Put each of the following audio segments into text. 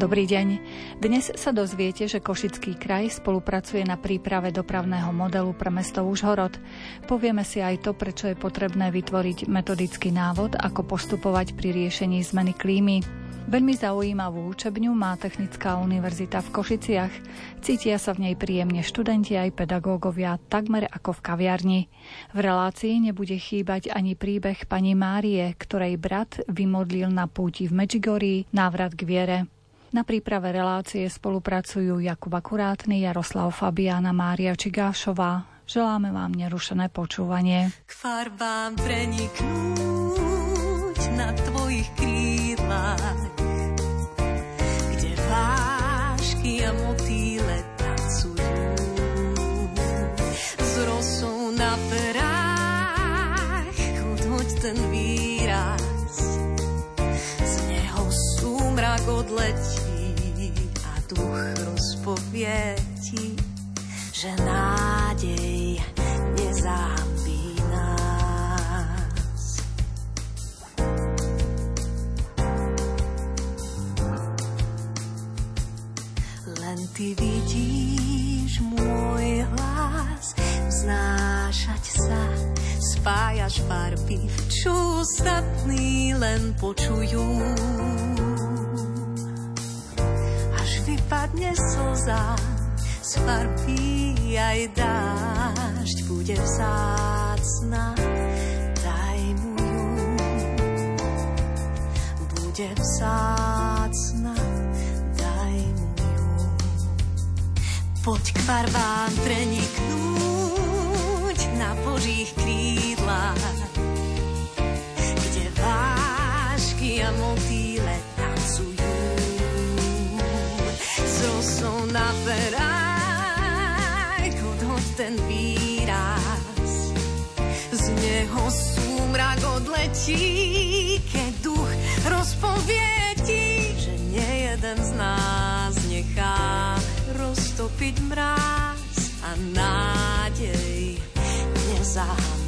Dobrý deň. Dnes sa dozviete, že Košický kraj spolupracuje na príprave dopravného modelu pre mesto Užhorod. Povieme si aj to, prečo je potrebné vytvoriť metodický návod, ako postupovať pri riešení zmeny klímy. Veľmi zaujímavú učebňu má Technická univerzita v Košiciach. Cítia sa v nej príjemne študenti aj pedagógovia, takmer ako v kaviarni. V relácii nebude chýbať ani príbeh pani Márie, ktorej brat vymodlil na púti v Medžigorí návrat k viere. Na príprave relácie spolupracujú Jakub Akurátny, Jaroslav Fabiana, Mária Čigášová. Želáme vám nerušené počúvanie. K farbám preniknúť na tvojich krídlach, kde vášky a motýle tancujú. Z rosou na perách, odhoď ten výraz, z neho súmrak odletí rozpovie ti, že nádej nezahambí nás. Len ty vidíš môj hlas, vznášať sa, spájaš farby, čo ostatní len počujú vypadne slza z farby aj dážď bude vzácna, daj mu ju. Bude vzácna, daj mu ju. Poď k farbám preniknúť na božích krídlach, odletí, keď duch rozpovie ti, že nie jeden z nás nechá roztopiť mráz a nádej nezahamí.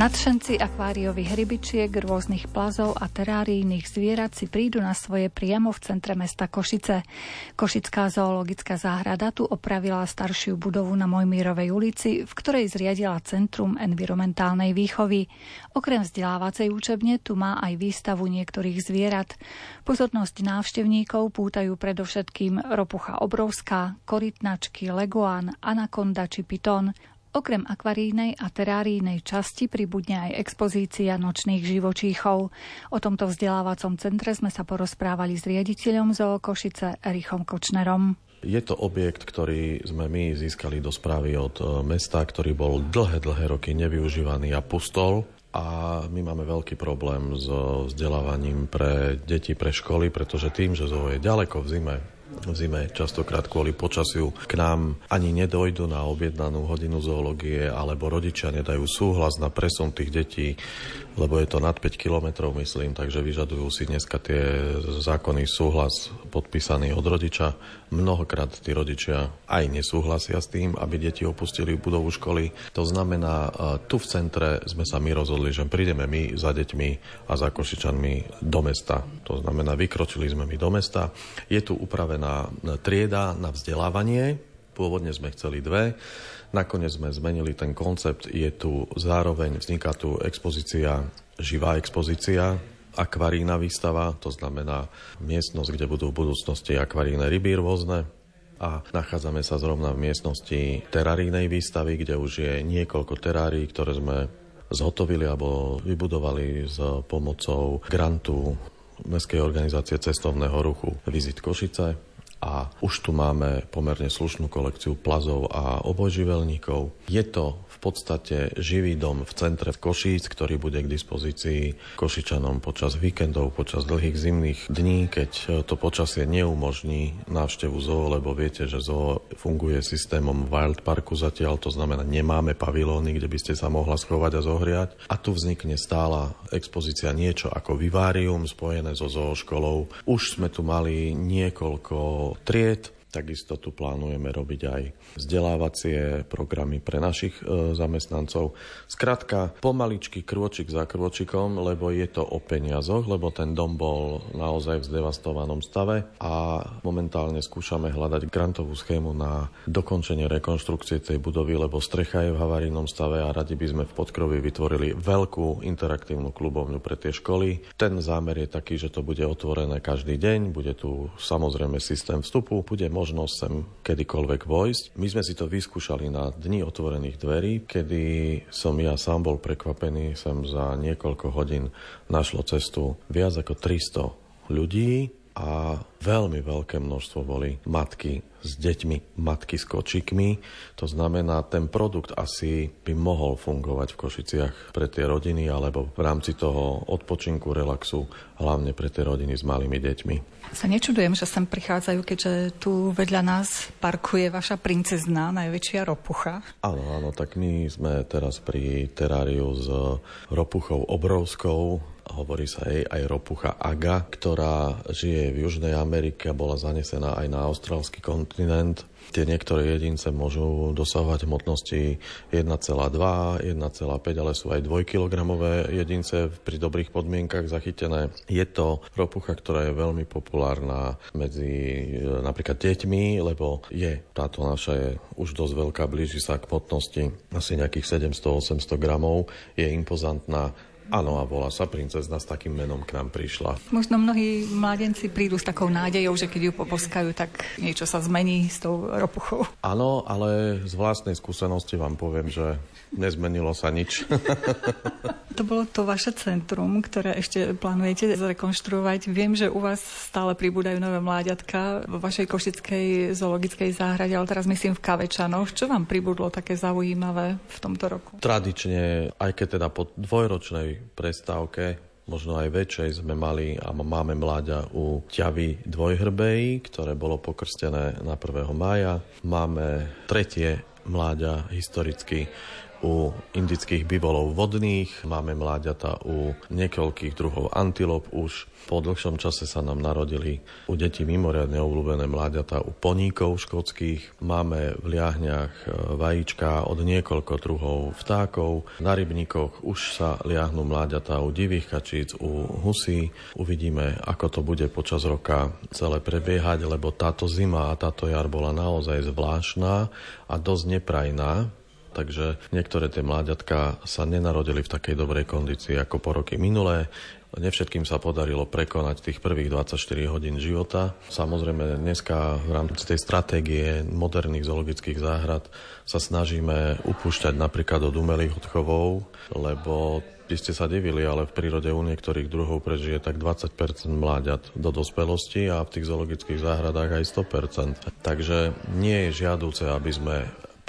Nadšenci akváriových rybičiek, rôznych plazov a terárijných zvierat si prídu na svoje priamo v centre mesta Košice. Košická zoologická záhrada tu opravila staršiu budovu na Mojmírovej ulici, v ktorej zriadila Centrum environmentálnej výchovy. Okrem vzdelávacej učebne tu má aj výstavu niektorých zvierat. Pozornosť návštevníkov pútajú predovšetkým ropucha obrovská, korytnačky, leguán, anakonda či pitón. Okrem akvarínej a terárijnej časti pribudne aj expozícia nočných živočíchov. O tomto vzdelávacom centre sme sa porozprávali s riaditeľom Zoo Košice Erichom Kočnerom. Je to objekt, ktorý sme my získali do správy od e, mesta, ktorý bol dlhé, dlhé roky nevyužívaný a pustol. A my máme veľký problém s vzdelávaním pre deti, pre školy, pretože tým, že zoo je ďaleko v zime, v zime častokrát kvôli počasiu k nám ani nedojdu na objednanú hodinu zoológie alebo rodičia nedajú súhlas na presun tých detí, lebo je to nad 5 kilometrov, myslím, takže vyžadujú si dneska tie zákony súhlas podpísaný od rodiča. Mnohokrát tí rodičia aj nesúhlasia s tým, aby deti opustili budovu školy. To znamená, tu v centre sme sa my rozhodli, že prídeme my za deťmi a za Košičanmi do mesta. To znamená, vykročili sme my do mesta. Je tu upravená trieda na vzdelávanie. Pôvodne sme chceli dve. Nakoniec sme zmenili ten koncept. Je tu zároveň, vzniká tu expozícia, živá expozícia, akvarína výstava, to znamená miestnosť, kde budú v budúcnosti akvaríne ryby rôzne, a nachádzame sa zrovna v miestnosti terarínej výstavy, kde už je niekoľko terárií, ktoré sme zhotovili alebo vybudovali s pomocou grantu Mestskej organizácie cestovného ruchu Vizit Košice a už tu máme pomerne slušnú kolekciu plazov a obojživelníkov. Je to podstate živý dom v centre Košíc, ktorý bude k dispozícii Košičanom počas víkendov, počas dlhých zimných dní, keď to počasie neumožní návštevu zoo, lebo viete, že zoo funguje systémom Wild Parku zatiaľ, to znamená nemáme pavilóny, kde by ste sa mohla schovať a zohriať. A tu vznikne stála expozícia niečo ako vivárium spojené so zooškolou. Už sme tu mali niekoľko tried, Takisto tu plánujeme robiť aj vzdelávacie programy pre našich e, zamestnancov. Skrátka, pomaličky, krôčik za krôčikom, lebo je to o peniazoch, lebo ten dom bol naozaj v zdevastovanom stave a momentálne skúšame hľadať grantovú schému na dokončenie rekonštrukcie tej budovy, lebo strecha je v havarijnom stave a radi by sme v Podkrovi vytvorili veľkú interaktívnu klubovňu pre tie školy. Ten zámer je taký, že to bude otvorené každý deň, bude tu samozrejme systém vstupu, bude možnosť sem kedykoľvek vojsť. My sme si to vyskúšali na dni otvorených dverí, kedy som ja sám bol prekvapený, som za niekoľko hodín našlo cestu viac ako 300 ľudí a veľmi veľké množstvo boli matky s deťmi, matky s kočikmi. To znamená, ten produkt asi by mohol fungovať v Košiciach pre tie rodiny alebo v rámci toho odpočinku, relaxu, hlavne pre tie rodiny s malými deťmi. Sa nečudujem, že sem prichádzajú, keďže tu vedľa nás parkuje vaša princezná, najväčšia ropucha. Áno, áno, tak my sme teraz pri teráriu s ropuchou obrovskou, hovorí sa jej aj ropucha Aga, ktorá žije v Južnej Amerike a bola zanesená aj na austrálsky kontinent. Tie niektoré jedince môžu dosahovať hmotnosti 1,2, 1,5, ale sú aj 2-kilogramové jedince pri dobrých podmienkach zachytené. Je to ropucha, ktorá je veľmi populárna medzi e, napríklad deťmi, lebo je táto naša je už dosť veľká, blíži sa k hmotnosti asi nejakých 700-800 gramov, je impozantná Áno, a volá sa princezna, s takým menom k nám prišla. Možno mnohí mladenci prídu s takou nádejou, že keď ju poposkajú, tak niečo sa zmení s tou ropuchou. Áno, ale z vlastnej skúsenosti vám poviem, že nezmenilo sa nič. to bolo to vaše centrum, ktoré ešte plánujete zrekonštruovať. Viem, že u vás stále pribúdajú nové mláďatka vo vašej košickej zoologickej záhrade, ale teraz myslím v Kavečanoch. Čo vám pribudlo také zaujímavé v tomto roku? Tradične, aj keď teda po dvojročnej prestávke možno aj väčšej sme mali a máme mláďa u ťavy dvojhrbej, ktoré bolo pokrstené na 1. mája. Máme tretie mláďa historicky u indických bivolov vodných, máme mláďata u niekoľkých druhov antilop už. Po dlhšom čase sa nám narodili u detí mimoriadne obľúbené mláďata u poníkov škótskych. Máme v liahňach e, vajíčka od niekoľko druhov vtákov. Na rybníkoch už sa liahnu mláďata u divých kačíc, u husí. Uvidíme, ako to bude počas roka celé prebiehať, lebo táto zima a táto jar bola naozaj zvláštna a dosť neprajná takže niektoré tie mláďatka sa nenarodili v takej dobrej kondícii ako po roky minulé. Nevšetkým sa podarilo prekonať tých prvých 24 hodín života. Samozrejme, dneska v rámci tej stratégie moderných zoologických záhrad sa snažíme upúšťať napríklad od umelých odchovov, lebo by ste sa divili, ale v prírode u niektorých druhov prežije tak 20% mláďat do dospelosti a v tých zoologických záhradách aj 100%. Takže nie je žiaduce, aby sme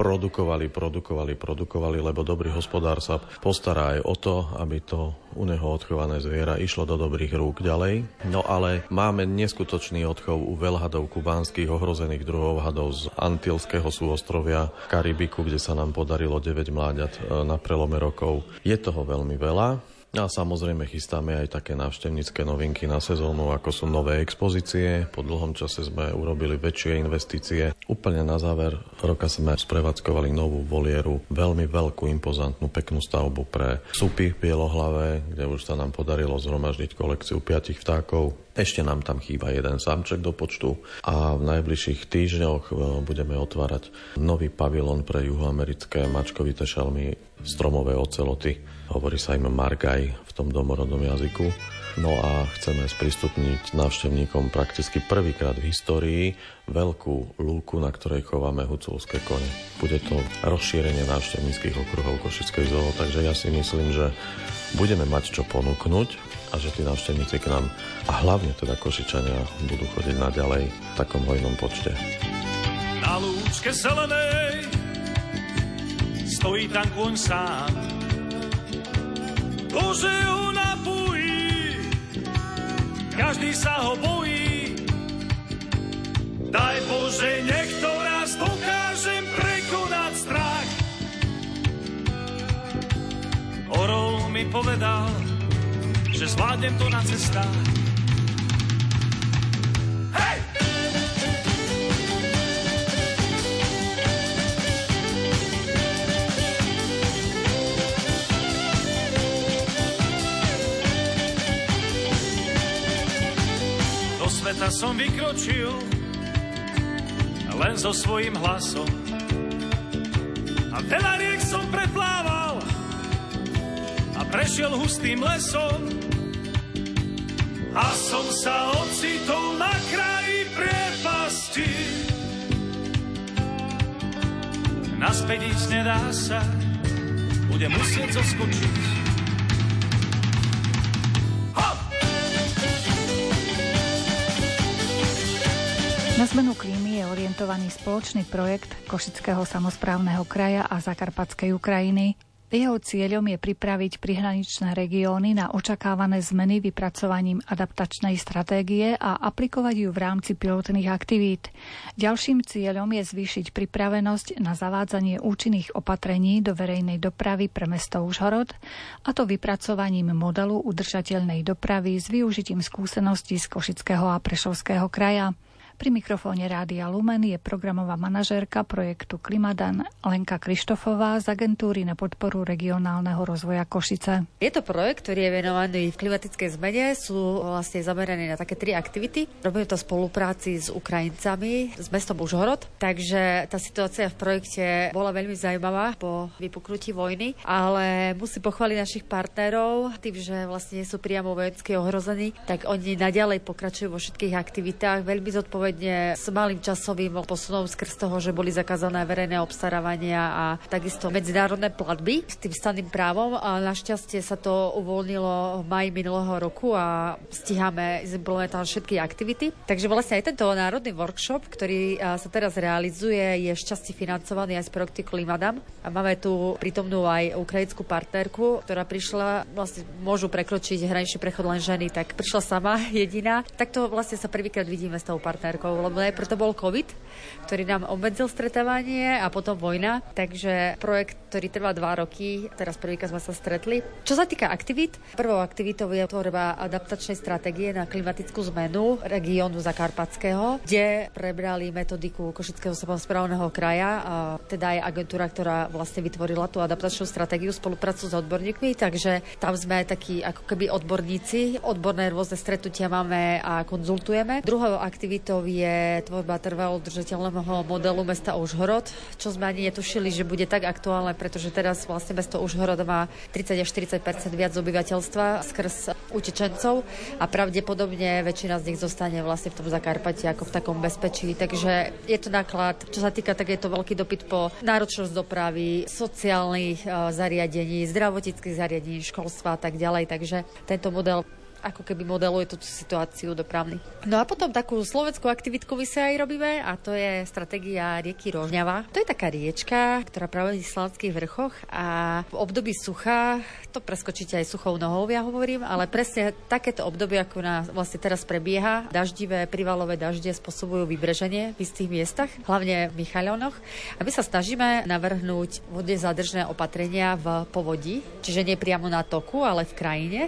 produkovali, produkovali, produkovali, lebo dobrý hospodár sa postará aj o to, aby to u neho odchované zviera išlo do dobrých rúk ďalej. No ale máme neskutočný odchov u veľhadov kubánskych ohrozených druhov hadov z Antilského súostrovia Karibiku, kde sa nám podarilo 9 mláďat e, na prelome rokov. Je toho veľmi veľa. A samozrejme chystáme aj také návštevnícke novinky na sezónu, ako sú nové expozície. Po dlhom čase sme urobili väčšie investície. Úplne na záver roka sme sprevádzkovali novú volieru, veľmi veľkú, impozantnú, peknú stavbu pre supy bielohlavé, kde už sa nám podarilo zhromaždiť kolekciu piatich vtákov. Ešte nám tam chýba jeden samček do počtu a v najbližších týždňoch e, budeme otvárať nový pavilon pre juhoamerické mačkovité šelmy stromové oceloty hovorí sa im Margaj v tom domorodnom jazyku. No a chceme sprístupniť návštevníkom prakticky prvýkrát v histórii veľkú lúku, na ktorej chováme huculské kone. Bude to rozšírenie návštevníckých okruhov Košickej zoo, takže ja si myslím, že budeme mať čo ponúknuť a že tí návštevníci k nám a hlavne teda Košičania budú chodiť naďalej v takom hojnom počte. Na lúčke zelenej stojí tam kôň sám Bože ho napojí, každý sa ho bojí. Daj Bože, niekto raz dokážem prekonať strach. Orol mi povedal, že zvládnem to na cestách. Som vykročil len so svojím hlasom. A veľa riek som preplával a prešiel hustým lesom. A som sa ocitol na kraji priepasti. Naspäť ísť nedá sa, bude musieť zoskočiť Na zmenu klímy je orientovaný spoločný projekt Košického samozprávneho kraja a Zakarpatskej Ukrajiny. Jeho cieľom je pripraviť prihraničné regióny na očakávané zmeny vypracovaním adaptačnej stratégie a aplikovať ju v rámci pilotných aktivít. Ďalším cieľom je zvýšiť pripravenosť na zavádzanie účinných opatrení do verejnej dopravy pre mesto Užhorod, a to vypracovaním modelu udržateľnej dopravy s využitím skúseností z Košického a Prešovského kraja. Pri mikrofóne Rádia Lumen je programová manažérka projektu Klimadan Lenka Krištofová z agentúry na podporu regionálneho rozvoja Košice. Je to projekt, ktorý je venovaný v klimatickej zmene. Sú vlastne zamerané na také tri aktivity. Robíme to v spolupráci s Ukrajincami, s mestom Užhorod. Takže tá situácia v projekte bola veľmi zaujímavá po vypuknutí vojny, ale musím pochváliť našich partnerov, tým, že vlastne sú priamo vojensky ohrození, tak oni naďalej pokračujú vo všetkých aktivitách. Veľmi zodpovedne zodpovedne s malým časovým posunom skrz toho, že boli zakázané verejné obstarávania a takisto medzinárodné platby s tým staným právom. A našťastie sa to uvoľnilo v maji minulého roku a stíhame implementovať všetky aktivity. Takže vlastne aj tento národný workshop, ktorý sa teraz realizuje, je šťastie financovaný aj z projekty Klimadam. A máme tu prítomnú aj ukrajinskú partnerku, ktorá prišla, vlastne môžu prekročiť hraničný prechod len ženy, tak prišla sama jediná. Takto vlastne sa prvýkrát vidíme s tou partnerkou rokov, lebo najprv to bol COVID, ktorý nám obmedzil stretávanie a potom vojna, takže projekt, ktorý trvá dva roky, teraz prvýkrát sme sa stretli. Čo sa týka aktivít, prvou aktivitou je tvorba adaptačnej stratégie na klimatickú zmenu regiónu Zakarpatského, kde prebrali metodiku Košického samozprávneho kraja, a teda aj agentúra, ktorá vlastne vytvorila tú adaptačnú stratégiu spoluprácu s odborníkmi, takže tam sme takí ako keby odborníci, odborné rôzne stretnutia máme a konzultujeme. Druhou aktivitou je tvorba trvalo udržateľného modelu mesta Užhorod, čo sme ani netušili, že bude tak aktuálne, pretože teraz vlastne mesto Užhorod má 30 až 40 viac obyvateľstva skrz utečencov a pravdepodobne väčšina z nich zostane vlastne v tom Zakarpati ako v takom bezpečí. Takže je to náklad, čo sa týka, tak je to veľký dopyt po náročnosť dopravy, sociálnych uh, zariadení, zdravotníckých zariadení, školstva a tak ďalej. Takže tento model ako keby modeluje tú situáciu dopravný. No a potom takú slovenskú aktivitku my sa aj robíme a to je stratégia rieky Rožňava. To je taká riečka, ktorá práve v Slavských vrchoch a v období sucha, to preskočíte aj suchou nohou, ja hovorím, ale presne takéto obdobie, ako nás vlastne teraz prebieha, daždivé, privalové dažde spôsobujú vybreženie v istých miestach, hlavne v Michaľonoch. A my sa snažíme navrhnúť vodne zadržné opatrenia v povodí, čiže nie priamo na toku, ale v krajine.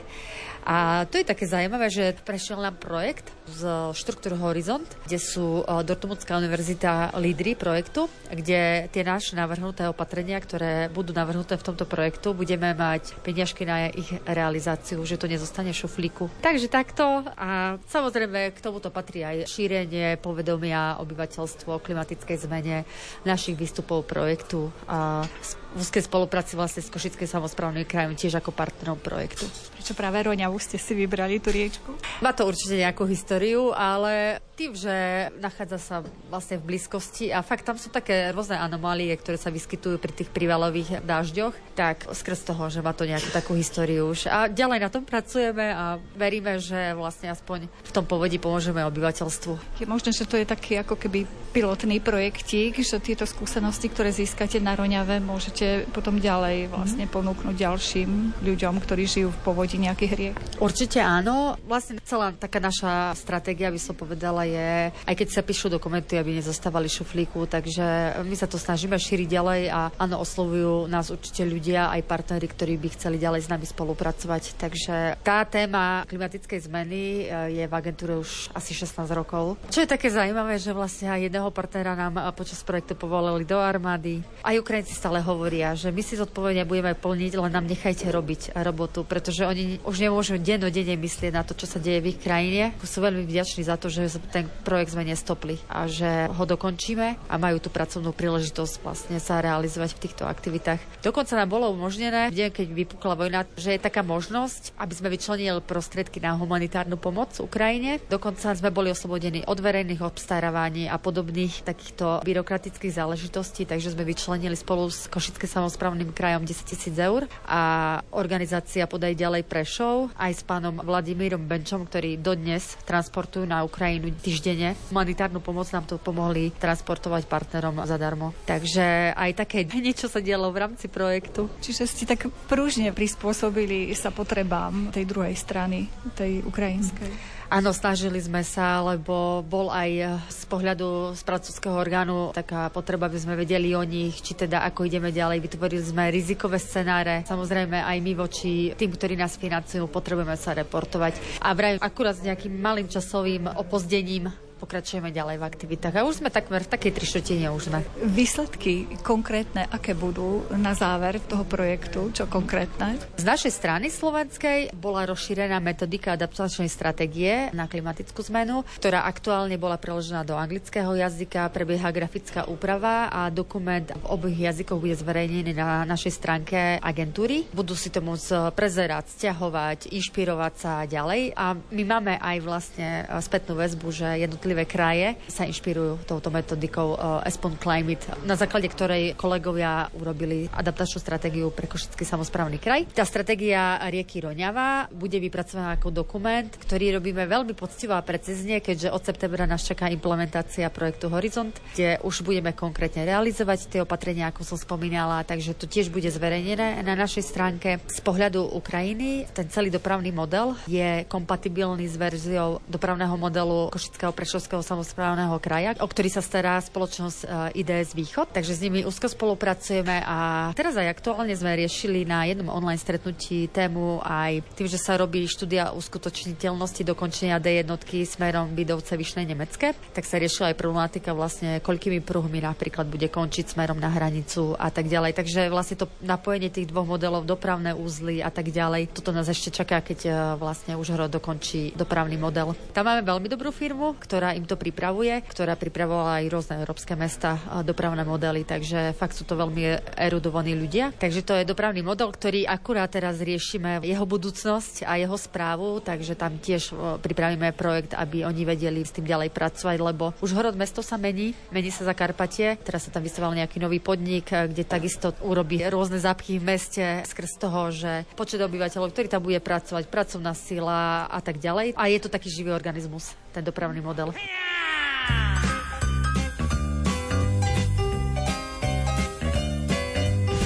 A to je také zaujímavé, že prešiel nám projekt z štruktúry Horizont, kde sú e, Dortmundská univerzita lídry projektu, kde tie naše navrhnuté opatrenia, ktoré budú navrhnuté v tomto projektu, budeme mať peniažky na ich realizáciu, že to nezostane šuflíku. Takže takto a samozrejme k tomuto patrí aj šírenie povedomia obyvateľstvo o klimatickej zmene našich výstupov projektu a v úzkej spolupráci vlastne s Košickým samozprávnym krajom tiež ako partnerom projektu. Prečo práve Roňavu ste si vybrali tú riečku? Má to určite nejakú históriu, ale tým, že nachádza sa vlastne v blízkosti a fakt tam sú také rôzne anomálie, ktoré sa vyskytujú pri tých privalových dážďoch, tak skrz toho, že má to nejakú takú históriu už. A ďalej na tom pracujeme a veríme, že vlastne aspoň v tom povodí pomôžeme obyvateľstvu. Je možné, že to je taký ako keby pilotný projektík, že tieto skúsenosti, ktoré získate na Roňave, môžete potom ďalej vlastne ponúknuť ďalším ľuďom, ktorí žijú v povodí nejakých riek. Určite áno. Vlastne celá taká naša stratégia, by som povedala, je, aj keď sa píšu dokumenty, aby nezostávali šuflíku, takže my sa to snažíme šíriť ďalej a áno, oslovujú nás určite ľudia, aj partnery, ktorí by chceli ďalej s nami spolupracovať. Takže tá téma klimatickej zmeny eh, je v agentúre už asi 16 rokov. Čo je také zaujímavé, že vlastne aj jedného partnera nám eh, počas projektu povolili do armády. Aj Ukrajinci stále hovoria, že my si zodpovedne budeme plniť, len nám nechajte robiť robotu, pretože oni už nemôžu dennodenne myslieť na to, čo sa deje v ich krajine. Sú veľmi vďační za to, že ten projekt sme nestopli a že ho dokončíme a majú tú pracovnú príležitosť vlastne sa realizovať v týchto aktivitách. Dokonca nám bolo umožnené, v deň, keď vypukla vojna, že je taká možnosť, aby sme vyčlenili prostriedky na humanitárnu pomoc Ukrajine. Dokonca sme boli oslobodení od verejných obstarávaní a podobných takýchto byrokratických záležitostí, takže sme vyčlenili spolu s Košickým samozprávnym krajom 10 tisíc eur a organizácia Podaj ďalej Prešov aj s pánom Vladimírom Benčom, ktorý dodnes transportujú na Ukrajinu týždenne. Humanitárnu pomoc nám to pomohli transportovať partnerom zadarmo. Takže aj také niečo sa dialo v rámci projektu. Čiže ste tak pružne prispôsobili sa potrebám tej druhej strany, tej ukrajinskej. Áno, snažili sme sa, lebo bol aj z pohľadu z pracovského orgánu taká potreba, aby sme vedeli o nich, či teda ako ideme ďalej. Vytvorili sme rizikové scenáre. Samozrejme aj my voči tým, ktorí nás financujú, potrebujeme sa reportovať. A vraj akurát s nejakým malým časovým opozdením pokračujeme ďalej v aktivitách. A už sme takmer v takej trištotine už sme. Výsledky konkrétne, aké budú na záver toho projektu? Čo konkrétne? Z našej strany slovenskej bola rozšírená metodika adaptačnej stratégie na klimatickú zmenu, ktorá aktuálne bola preložená do anglického jazyka, prebieha grafická úprava a dokument v oboch jazykoch bude zverejnený na našej stránke agentúry. Budú si to môcť prezerať, stiahovať, inšpirovať sa ďalej a my máme aj vlastne spätnú väzbu, že jednotlivé jednotlivé kraje sa inšpirujú touto metodikou Espon Climate, na základe ktorej kolegovia urobili adaptačnú stratégiu pre Košický samozprávny kraj. Tá stratégia rieky Roňava bude vypracovaná ako dokument, ktorý robíme veľmi poctivo a precízne, keďže od septembra nás čaká implementácia projektu Horizont, kde už budeme konkrétne realizovať tie opatrenia, ako som spomínala, takže to tiež bude zverejnené na našej stránke. Z pohľadu Ukrajiny ten celý dopravný model je kompatibilný s verziou dopravného modelu Košického prešov Prešovského samozprávneho kraja, o ktorý sa stará spoločnosť eh, IDS Východ, takže s nimi úzko spolupracujeme a teraz aj aktuálne sme riešili na jednom online stretnutí tému aj tým, že sa robí štúdia uskutočniteľnosti dokončenia D jednotky smerom Bidovce Vyšnej Nemecké, tak sa riešila aj problematika vlastne, koľkými pruhmi napríklad bude končiť smerom na hranicu a tak ďalej. Takže vlastne to napojenie tých dvoch modelov, dopravné úzly a tak ďalej, toto nás ešte čaká, keď eh, vlastne už dokončí dopravný model. Tam máme veľmi dobrú firmu, ktorá im to pripravuje, ktorá pripravovala aj rôzne európske mesta dopravné modely, takže fakt sú to veľmi erudovaní ľudia. Takže to je dopravný model, ktorý akurát teraz riešime jeho budúcnosť a jeho správu, takže tam tiež pripravíme projekt, aby oni vedeli s tým ďalej pracovať, lebo už Horod mesto sa mení, mení sa za Karpatie, teraz sa tam vystával nejaký nový podnik, kde takisto urobí rôzne zápchy v meste skrz toho, že počet obyvateľov, ktorý tam bude pracovať, pracovná sila a tak ďalej. A je to taký živý organizmus, ten dopravný model.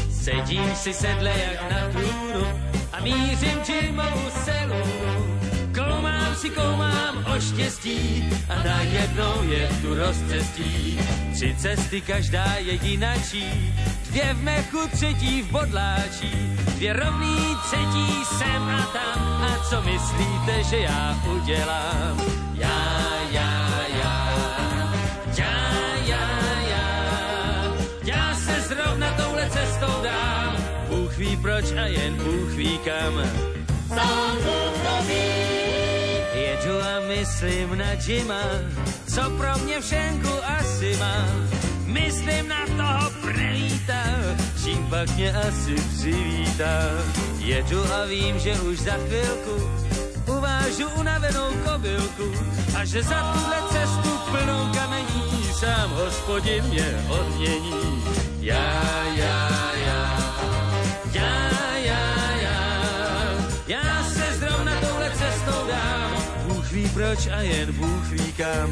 Sedím si sedle jak na trůnu a mířím Jimovou selu. Koumám si, koumám o štěstí a najednou je tu rozcestí. Tři cesty, každá je jinačí, dvě v mechu, třetí v bodláčí, dvě rovný, třetí sem a tam. A co myslíte, že já udělám? Já, já, cestou dám. Bůh ví proč a jen Bůh ví kam. Sám Bůh Jedu a myslím na Jima, co pro mě všenku asi má. Myslím na toho prelíta, čím pak mě asi přivítá. Jedu a vím, že už za chvilku uvážu unavenou kobylku a že za tuhle cestu plnou kamení sám hospodin mě odmění. Já, já, proč a jen Bůh ví kam.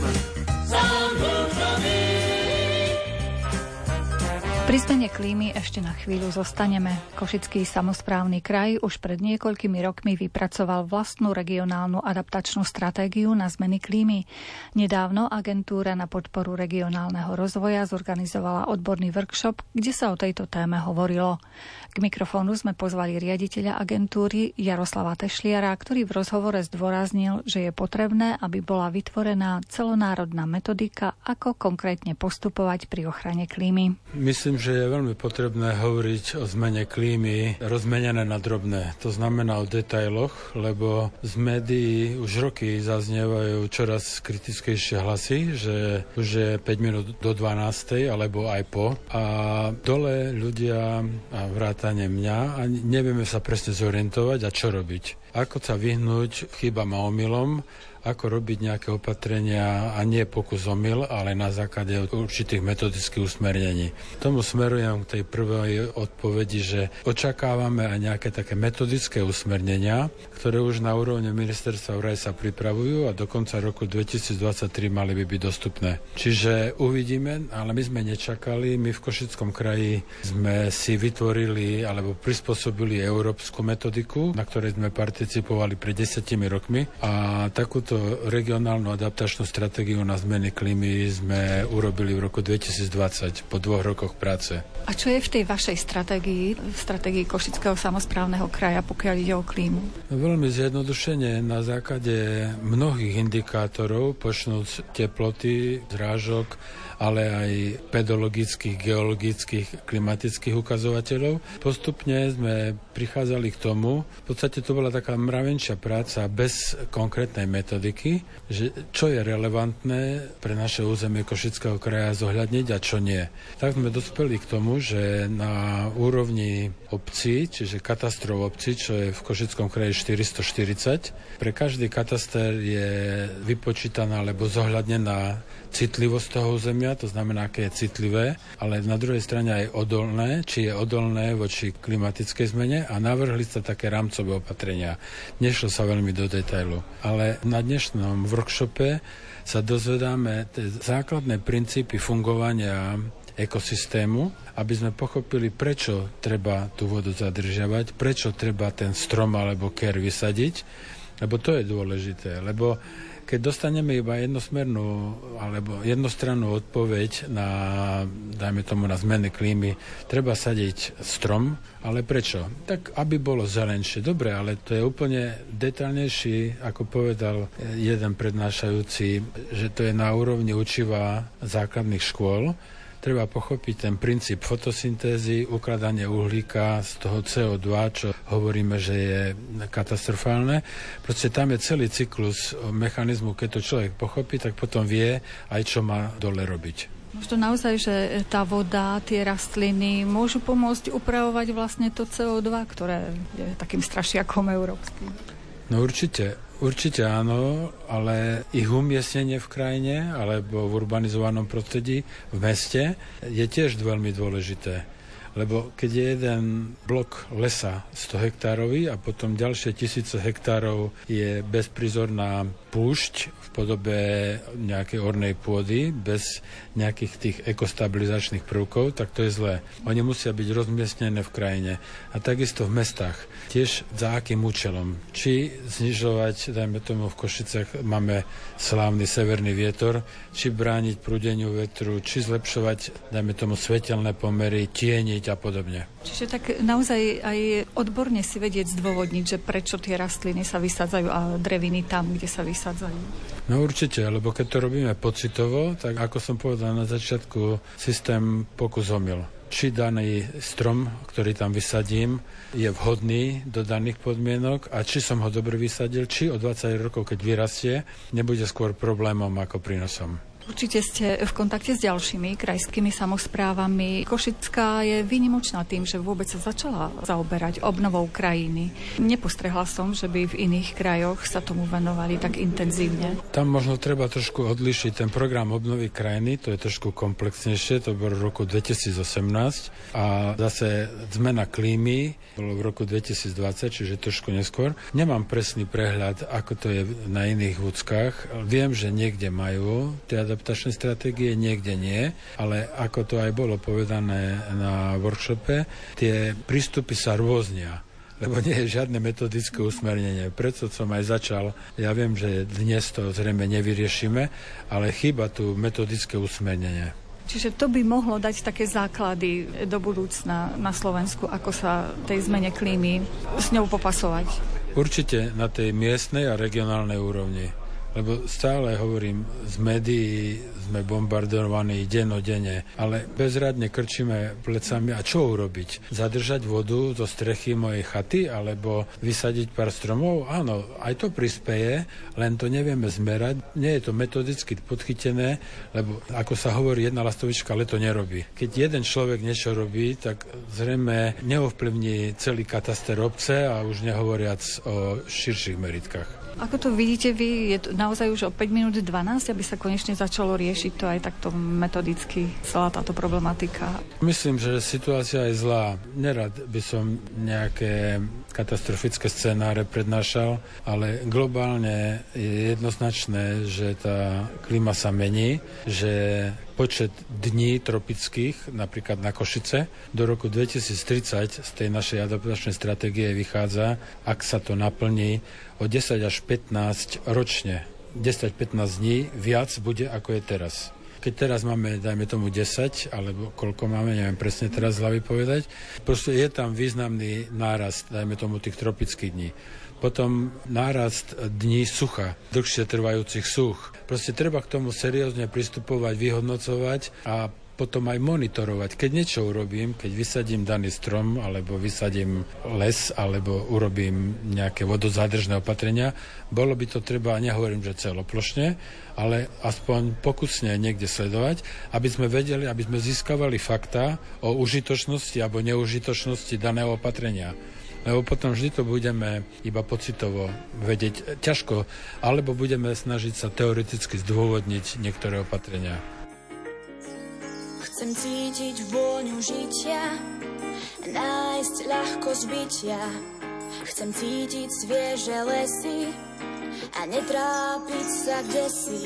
Sám Bůh to ví. Pri zmene klímy ešte na chvíľu zostaneme. Košický samozprávny kraj už pred niekoľkými rokmi vypracoval vlastnú regionálnu adaptačnú stratégiu na zmeny klímy. Nedávno agentúra na podporu regionálneho rozvoja zorganizovala odborný workshop, kde sa o tejto téme hovorilo. K mikrofónu sme pozvali riaditeľa agentúry Jaroslava Tešliara, ktorý v rozhovore zdôraznil, že je potrebné, aby bola vytvorená celonárodná metodika, ako konkrétne postupovať pri ochrane klímy. Myslím, že je veľmi potrebné hovoriť o zmene klímy rozmenené na drobné. To znamená o detailoch, lebo z médií už roky zaznievajú čoraz kritickejšie hlasy, že už je 5 minút do 12. alebo aj po. A dole ľudia a vrátane mňa a nevieme sa presne zorientovať a čo robiť. Ako sa vyhnúť chybám a omylom ako robiť nejaké opatrenia a nie pokus omyl, ale na základe určitých metodických usmernení. Tomu smerujem k tej prvej odpovedi, že očakávame aj nejaké také metodické usmernenia, ktoré už na úrovni ministerstva vraj sa pripravujú a do konca roku 2023 mali by byť dostupné. Čiže uvidíme, ale my sme nečakali, my v Košickom kraji sme si vytvorili alebo prispôsobili európsku metodiku, na ktorej sme participovali pred desiatimi rokmi a takúto Takúto regionálnu adaptačnú stratégiu na zmeny klímy sme urobili v roku 2020 po dvoch rokoch práce. A čo je v tej vašej stratégii, v stratégii Košického samozprávneho kraja, pokiaľ ide o klímu? Veľmi zjednodušene na základe mnohých indikátorov, počnúc teploty, zrážok, ale aj pedologických, geologických, klimatických ukazovateľov. Postupne sme prichádzali k tomu, v podstate to bola taká mravenčia práca bez konkrétnej metodiky, že čo je relevantné pre naše územie Košického kraja zohľadniť a čo nie. Tak sme dospeli k tomu, že na úrovni obcí, čiže katastrov obcí, čo je v Košickom kraji 440, pre každý kataster je vypočítaná alebo zohľadnená citlivosť toho územia, to znamená, aké je citlivé, ale na druhej strane aj odolné, či je odolné voči klimatickej zmene a navrhli sa také rámcové opatrenia. Nešlo sa veľmi do detailu. Ale na dnešnom workshope sa dozvedáme tie základné princípy fungovania ekosystému, aby sme pochopili, prečo treba tú vodu zadržiavať, prečo treba ten strom alebo ker vysadiť, lebo to je dôležité, lebo keď dostaneme iba jednosmernú alebo jednostrannú odpoveď na, dajme tomu, na zmeny klímy, treba sadiť strom, ale prečo? Tak, aby bolo zelenšie. Dobre, ale to je úplne detaľnejší, ako povedal jeden prednášajúci, že to je na úrovni učiva základných škôl, treba pochopiť ten princíp fotosyntézy, ukladanie uhlíka z toho CO2, čo hovoríme, že je katastrofálne. Proste tam je celý cyklus mechanizmu, keď to človek pochopí, tak potom vie aj, čo má dole robiť. Možno naozaj, že tá voda, tie rastliny môžu pomôcť upravovať vlastne to CO2, ktoré je takým strašiakom európskym. No určite. Určite áno, ale ich umiestnenie v krajine alebo v urbanizovanom prostredí, v meste, je tiež veľmi dôležité. Lebo keď je jeden blok lesa 100 hektárový a potom ďalšie tisíce hektárov je bezprizorná púšť podobe nejakej ornej pôdy bez nejakých tých ekostabilizačných prvkov, tak to je zlé. Oni musia byť rozmiestnené v krajine. A takisto v mestách. Tiež za akým účelom. Či znižovať, dajme tomu v Košicach máme slávny severný vietor, či brániť prúdeniu vetru, či zlepšovať, dajme tomu, svetelné pomery, tieniť a podobne. Čiže tak naozaj aj odborne si vedieť zdôvodniť, že prečo tie rastliny sa vysadzajú a dreviny tam, kde sa vysadzajú. No určite, lebo keď to robíme pocitovo, tak ako som povedal na začiatku, systém pokus omyl či daný strom, ktorý tam vysadím, je vhodný do daných podmienok a či som ho dobre vysadil, či o 20 rokov, keď vyrastie, nebude skôr problémom ako prínosom. Určite ste v kontakte s ďalšími krajskými samozprávami. Košická je výnimočná tým, že vôbec sa začala zaoberať obnovou krajiny. Nepostrehla som, že by v iných krajoch sa tomu venovali tak intenzívne. Tam možno treba trošku odlišiť ten program obnovy krajiny, to je trošku komplexnejšie, to bolo v roku 2018 a zase zmena klímy bolo v roku 2020, čiže trošku neskôr. Nemám presný prehľad, ako to je na iných vúckach. Viem, že niekde majú tie adaptačné stratégie, niekde nie, ale ako to aj bolo povedané na workshope, tie prístupy sa rôznia lebo nie je žiadne metodické usmernenie. Preto som aj začal, ja viem, že dnes to zrejme nevyriešime, ale chýba tu metodické usmernenie. Čiže to by mohlo dať také základy do budúcna na Slovensku, ako sa tej zmene klímy s ňou popasovať. Určite na tej miestnej a regionálnej úrovni. Lebo stále hovorím, z médií sme bombardovaní denodene, ale bezradne krčíme plecami a čo urobiť? Zadržať vodu do strechy mojej chaty alebo vysadiť pár stromov? Áno, aj to prispieje, len to nevieme zmerať. Nie je to metodicky podchytené, lebo ako sa hovorí, jedna lastovička leto nerobí. Keď jeden človek niečo robí, tak zrejme neovplyvní celý kataster obce a už nehovoriac o širších meritkách. Ako to vidíte vy, je to naozaj už o 5 minút 12, aby sa konečne začalo riešiť to aj takto metodicky, celá táto problematika? Myslím, že situácia je zlá. Nerad by som nejaké katastrofické scenáre prednášal, ale globálne je jednoznačné, že tá klíma sa mení, že počet dní tropických, napríklad na Košice, do roku 2030 z tej našej adaptačnej stratégie vychádza, ak sa to naplní, o 10 až 15 ročne. 10-15 dní viac bude ako je teraz. Keď teraz máme, dajme tomu 10, alebo koľko máme, neviem presne teraz z hlavy povedať, proste je tam významný nárast, dajme tomu tých tropických dní. Potom nárast dní sucha, dlhšie trvajúcich such. Proste treba k tomu seriózne pristupovať, vyhodnocovať a potom aj monitorovať. Keď niečo urobím, keď vysadím daný strom, alebo vysadím les, alebo urobím nejaké vodozádržné opatrenia, bolo by to treba, nehovorím, že celoplošne, ale aspoň pokusne niekde sledovať, aby sme vedeli, aby sme získavali fakta o užitočnosti alebo neužitočnosti daného opatrenia lebo potom vždy to budeme iba pocitovo vedieť ťažko, alebo budeme snažiť sa teoreticky zdôvodniť niektoré opatrenia. Chcem cítiť vôňu žitia, nájsť ľahko zbytia. Chcem cítiť svieže lesy a netrápiť sa kde si.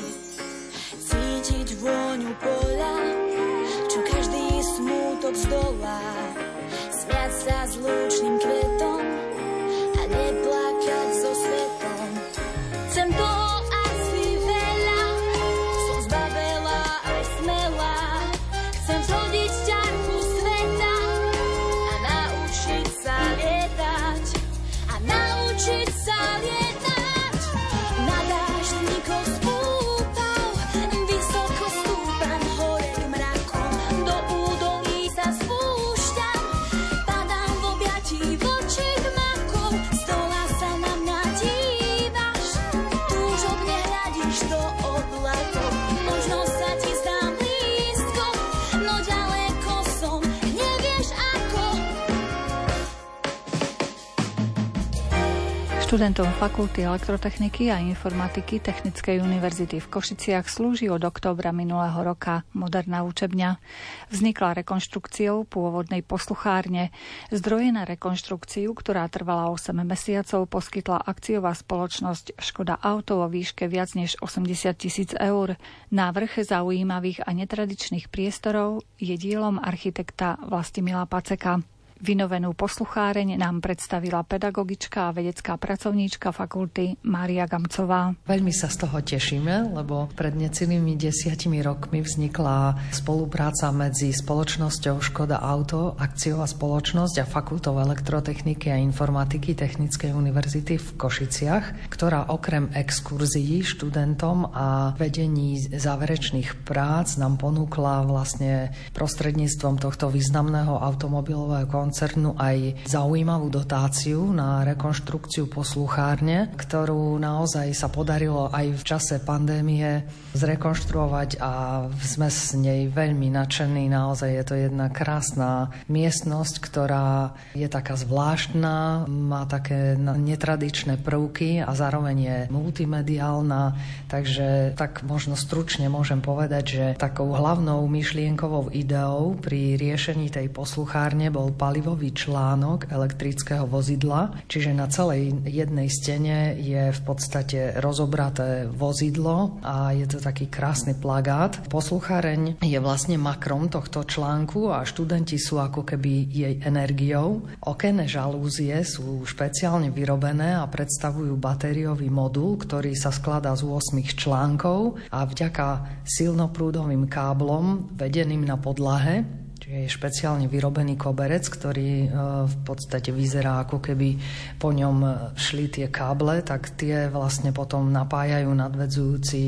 Cítiť vôňu poľa, čo každý smútok zdolá. Smiať sa s lúčným kvetom a neplakať so Študentom Fakulty elektrotechniky a informatiky Technickej univerzity v Košiciach slúži od októbra minulého roka moderná učebňa. Vznikla rekonštrukciou pôvodnej posluchárne. Zdroje na rekonštrukciu, ktorá trvala 8 mesiacov, poskytla akciová spoločnosť Škoda Auto vo výške viac než 80 tisíc eur. Návrh zaujímavých a netradičných priestorov je dielom architekta Vlastimila Paceka. Vynovenú poslucháreň nám predstavila pedagogička a vedecká pracovníčka fakulty Mária Gamcová. Veľmi sa z toho tešíme, lebo pred necelými desiatimi rokmi vznikla spolupráca medzi spoločnosťou Škoda Auto, akciová spoločnosť a fakultou elektrotechniky a informatiky Technickej univerzity v Košiciach, ktorá okrem exkurzií študentom a vedení záverečných prác nám ponúkla vlastne prostredníctvom tohto významného automobilového koncernu aj zaujímavú dotáciu na rekonštrukciu posluchárne, ktorú naozaj sa podarilo aj v čase pandémie zrekonštruovať a sme s nej veľmi nadšení. Naozaj je to jedna krásna miestnosť, ktorá je taká zvláštna, má také netradičné prvky a zároveň je multimediálna, takže tak možno stručne môžem povedať, že takou hlavnou myšlienkovou ideou pri riešení tej posluchárne bol pali palivový článok elektrického vozidla, čiže na celej jednej stene je v podstate rozobraté vozidlo a je to taký krásny plagát. Poslucháreň je vlastne makrom tohto článku a študenti sú ako keby jej energiou. Okenné žalúzie sú špeciálne vyrobené a predstavujú batériový modul, ktorý sa skladá z 8 článkov a vďaka silnoprúdovým káblom vedeným na podlahe je špeciálne vyrobený koberec, ktorý e, v podstate vyzerá ako keby po ňom šli tie káble, tak tie vlastne potom napájajú nadvedzujúci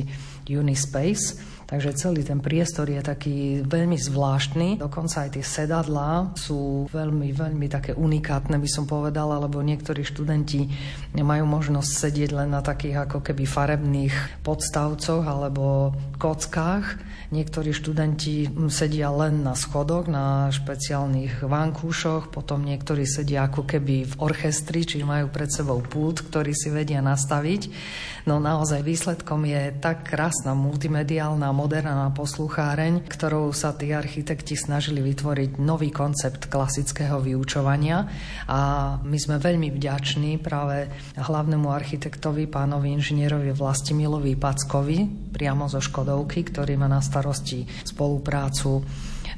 Unispace Takže celý ten priestor je taký veľmi zvláštny. Dokonca aj tie sedadlá sú veľmi, veľmi také unikátne, by som povedala, lebo niektorí študenti nemajú možnosť sedieť len na takých ako keby farebných podstavcoch alebo kockách. Niektorí študenti sedia len na schodoch, na špeciálnych vankúšoch, potom niektorí sedia ako keby v orchestri, či majú pred sebou pult, ktorý si vedia nastaviť. No naozaj výsledkom je tak krásna multimediálna, moderná poslucháreň, ktorou sa tí architekti snažili vytvoriť nový koncept klasického vyučovania a my sme veľmi vďační práve hlavnému architektovi, pánovi inžinierovi Vlastimilovi Packovi, priamo zo Škodovky, ktorý má na spoluprácu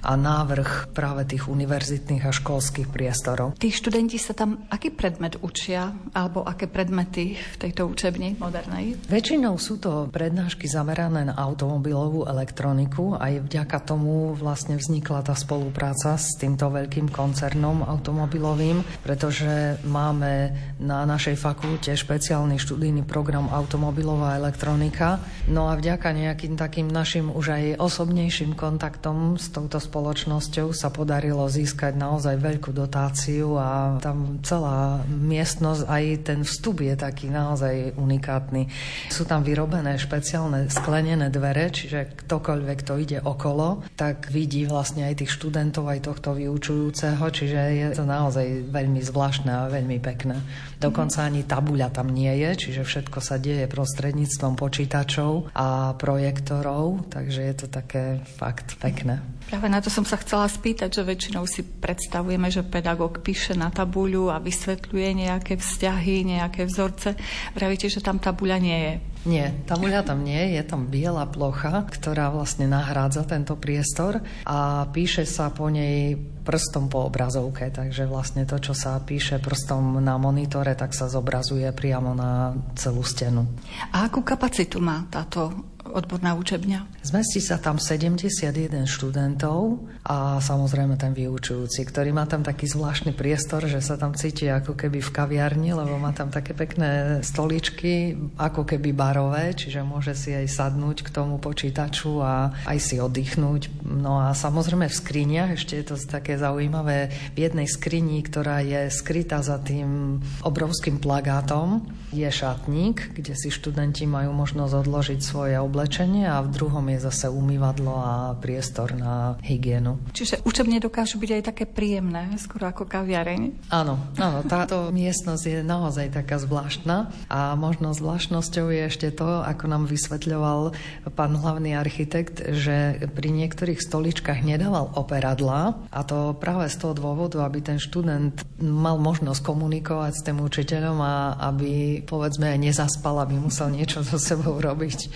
a návrh práve tých univerzitných a školských priestorov. Tí študenti sa tam aký predmet učia, alebo aké predmety v tejto učebni modernej? Väčšinou sú to prednášky zamerané na automobilovú elektroniku. Aj vďaka tomu vlastne vznikla tá spolupráca s týmto veľkým koncernom automobilovým, pretože máme na našej fakulte špeciálny študijný program automobilová elektronika. No a vďaka nejakým takým našim už aj osobnejším kontaktom s touto spoločnosťou spoločnosťou sa podarilo získať naozaj veľkú dotáciu a tam celá miestnosť, aj ten vstup je taký naozaj unikátny. Sú tam vyrobené špeciálne sklenené dvere, čiže ktokoľvek, kto ide okolo, tak vidí vlastne aj tých študentov, aj tohto vyučujúceho, čiže je to naozaj veľmi zvláštne a veľmi pekné. Dokonca ani tabuľa tam nie je, čiže všetko sa deje prostredníctvom počítačov a projektorov, takže je to také fakt pekné. Práve na to som sa chcela spýtať, že väčšinou si predstavujeme, že pedagóg píše na tabuľu a vysvetľuje nejaké vzťahy, nejaké vzorce. Vravíte, že tam tabuľa nie je. Nie, tabuľa tam nie, je tam biela plocha, ktorá vlastne nahrádza tento priestor a píše sa po nej prstom po obrazovke, takže vlastne to, čo sa píše prstom na monitore, tak sa zobrazuje priamo na celú stenu. A akú kapacitu má táto odborná učebňa? Zmestí sa tam 71 študentov a samozrejme ten vyučujúci, ktorý má tam taký zvláštny priestor, že sa tam cíti ako keby v kaviarni, lebo má tam také pekné stoličky, ako keby barové, čiže môže si aj sadnúť k tomu počítaču a aj si oddychnúť. No a samozrejme v skriniach, ešte je to také zaujímavé, v jednej skrini, ktorá je skrytá za tým obrovským plagátom, je šatník, kde si študenti majú možnosť odložiť svoje oblečenie a v druhom je zase umývadlo a priestor na hygienu. Čiže učebne dokážu byť aj také príjemné, skoro ako kaviareň? Áno, áno, táto miestnosť je naozaj taká zvláštna a možno zvláštnosťou je ešte to, ako nám vysvetľoval pán hlavný architekt, že pri niektorých stoličkách nedával operadla a to práve z toho dôvodu, aby ten študent mal možnosť komunikovať s tým učiteľom a aby povedzme nezaspal, aby musel niečo so sebou robiť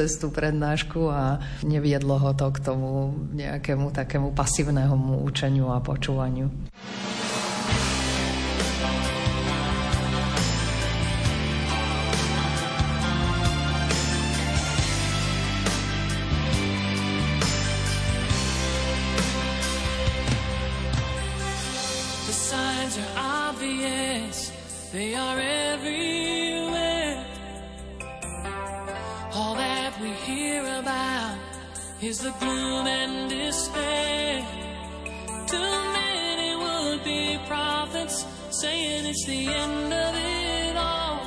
cez tú prednášku a neviedlo ho to k tomu nejakému takému pasívnemu učeniu a počúvaniu. They are everywhere. About is the gloom and despair. Too many would be prophets saying it's the end of it all.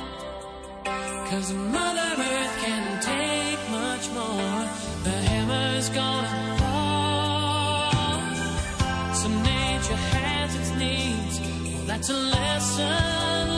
Cause Mother Earth can take much more. The hammer's gonna fall. So nature has its needs. Well, that's a lesson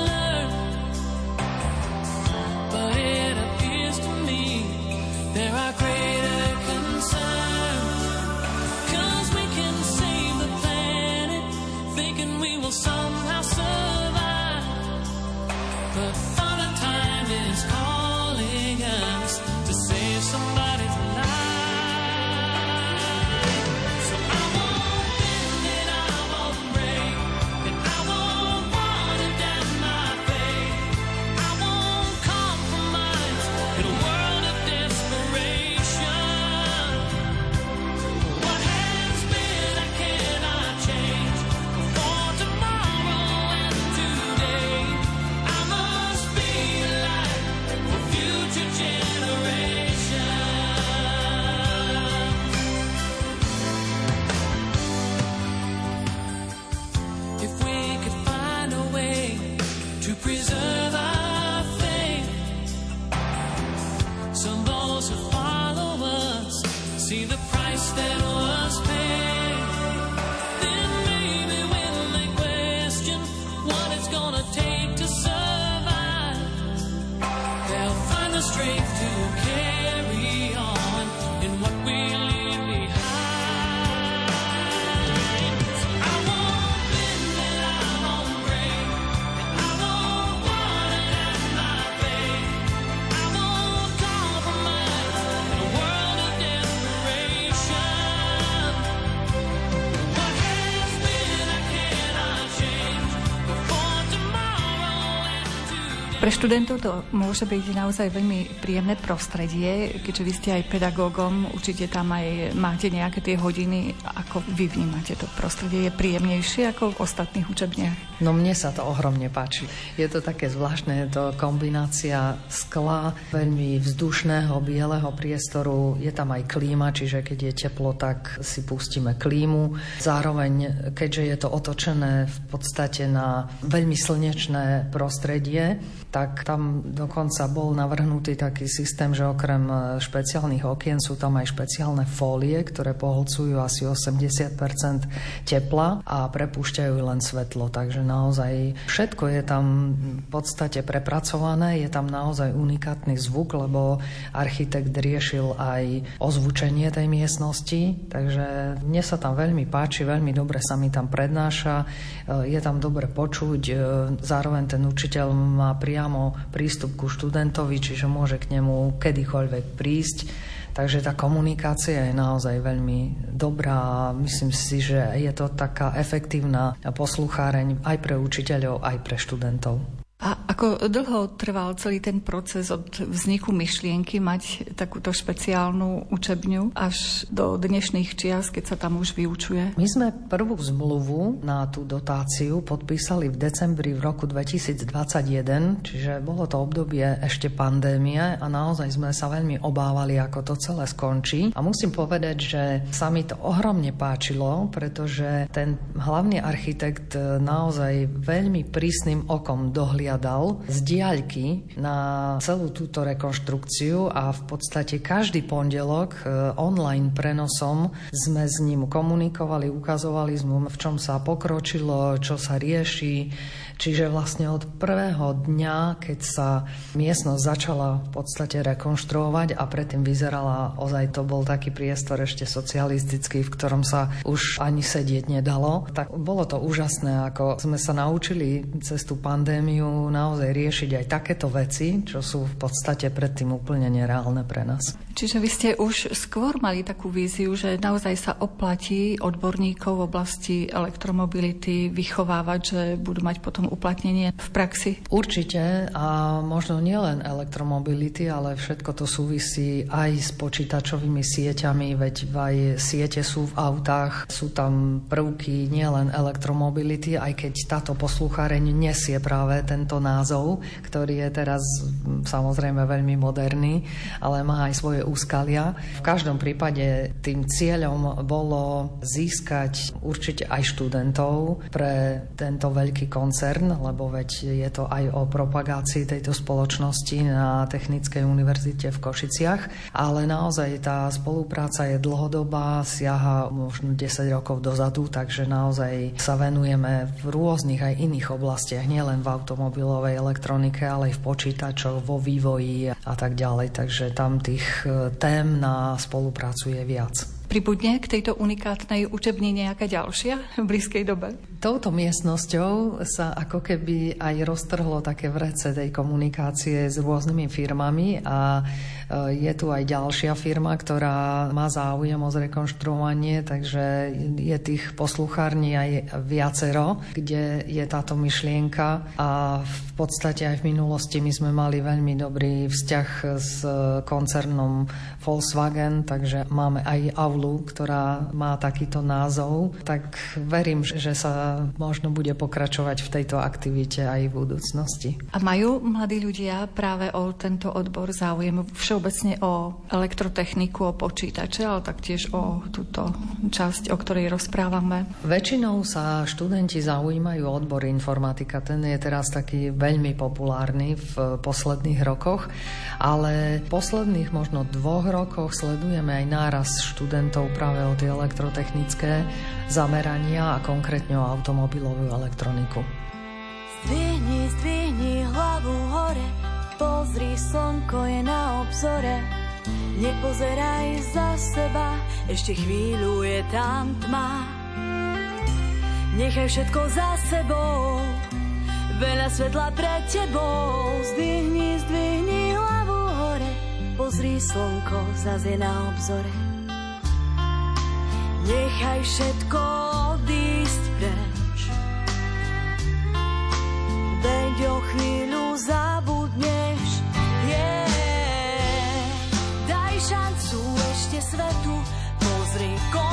Pre študentov to môže byť naozaj veľmi príjemné prostredie, keďže vy ste aj pedagógom, určite tam aj máte nejaké tie hodiny. Ako vy vnímate to prostredie? Je príjemnejšie ako v ostatných učebniach? No mne sa to ohromne páči. Je to také zvláštne, to kombinácia skla, veľmi vzdušného, bieleho priestoru. Je tam aj klíma, čiže keď je teplo, tak si pustíme klímu. Zároveň, keďže je to otočené v podstate na veľmi slnečné prostredie, tak tam dokonca bol navrhnutý taký systém, že okrem e, špeciálnych okien sú tam aj špeciálne fólie, ktoré poholcujú asi 80% tepla a prepúšťajú len svetlo. Takže naozaj všetko je tam v podstate prepracované, je tam naozaj unikátny zvuk, lebo architekt riešil aj ozvučenie tej miestnosti, takže mne sa tam veľmi páči, veľmi dobre sa mi tam prednáša, e, je tam dobre počuť, e, zároveň ten učiteľ má priam priamo prístup ku študentovi, čiže môže k nemu kedykoľvek prísť. Takže tá komunikácia je naozaj veľmi dobrá. Myslím si, že je to taká efektívna poslucháreň aj pre učiteľov, aj pre študentov. A ako dlho trval celý ten proces od vzniku myšlienky mať takúto špeciálnu učebňu až do dnešných čias, keď sa tam už vyučuje? My sme prvú zmluvu na tú dotáciu podpísali v decembri v roku 2021, čiže bolo to obdobie ešte pandémie a naozaj sme sa veľmi obávali, ako to celé skončí. A musím povedať, že sa mi to ohromne páčilo, pretože ten hlavný architekt naozaj veľmi prísnym okom dohliadal prihliadal z diaľky na celú túto rekonštrukciu a v podstate každý pondelok e, online prenosom sme s ním komunikovali, ukazovali sme, v čom sa pokročilo, čo sa rieši, Čiže vlastne od prvého dňa, keď sa miestnosť začala v podstate rekonštruovať a predtým vyzerala, ozaj to bol taký priestor ešte socialistický, v ktorom sa už ani sedieť nedalo, tak bolo to úžasné, ako sme sa naučili cez tú pandémiu naozaj riešiť aj takéto veci, čo sú v podstate predtým úplne nereálne pre nás. Čiže vy ste už skôr mali takú víziu, že naozaj sa oplatí odborníkov v oblasti elektromobility vychovávať, že budú mať potom uplatnenie v praxi? Určite a možno nielen elektromobility, ale všetko to súvisí aj s počítačovými sieťami, veď aj siete sú v autách, sú tam prvky nielen elektromobility, aj keď táto poslucháreň nesie práve tento názov, ktorý je teraz samozrejme veľmi moderný, ale má aj svoje úskalia. V každom prípade tým cieľom bolo získať určite aj študentov pre tento veľký koncert koncern, lebo veď je to aj o propagácii tejto spoločnosti na Technickej univerzite v Košiciach, ale naozaj tá spolupráca je dlhodobá, siaha možno 10 rokov dozadu, takže naozaj sa venujeme v rôznych aj iných oblastiach, nielen v automobilovej elektronike, ale aj v počítačoch, vo vývoji a tak ďalej. Takže tam tých eh, tém na spoluprácu je viac. Pribudne k tejto unikátnej učebni nejaká ďalšia v blízkej dobe? Touto miestnosťou sa ako keby aj roztrhlo také vrece tej komunikácie s rôznymi firmami a e, je tu aj ďalšia firma, ktorá má záujem o zrekonštruovanie, takže je tých posluchární aj viacero, kde je táto myšlienka a v podstate aj v minulosti my sme mali veľmi dobrý vzťah s koncernom Volkswagen, takže máme aj aulu, ktorá má takýto názov, tak verím, že sa možno bude pokračovať v tejto aktivite aj v budúcnosti. A majú mladí ľudia práve o tento odbor záujem všeobecne o elektrotechniku, o počítače, ale taktiež o túto časť, o ktorej rozprávame? Väčšinou sa študenti zaujímajú o odbor informatika. Ten je teraz taký veľmi populárny v posledných rokoch, ale v posledných možno dvoch rokoch sledujeme aj náraz študentov študentov práve o tie elektrotechnické zamerania a konkrétne o automobilovú elektroniku. Zdvihni, zdvihni hlavu hore, pozri, slnko je na obzore. Nepozeraj za seba, ešte chvíľu je tam tma. Nechaj všetko za sebou, veľa svetla pred tebou. Zdvihni, zdvihni hlavu hore, pozri slnko, zase na obzore. Nechaj všetko odísť preč. Veď o chvíľu zabudneš, yeah. Daj šancu ešte svetu, pozri, koľko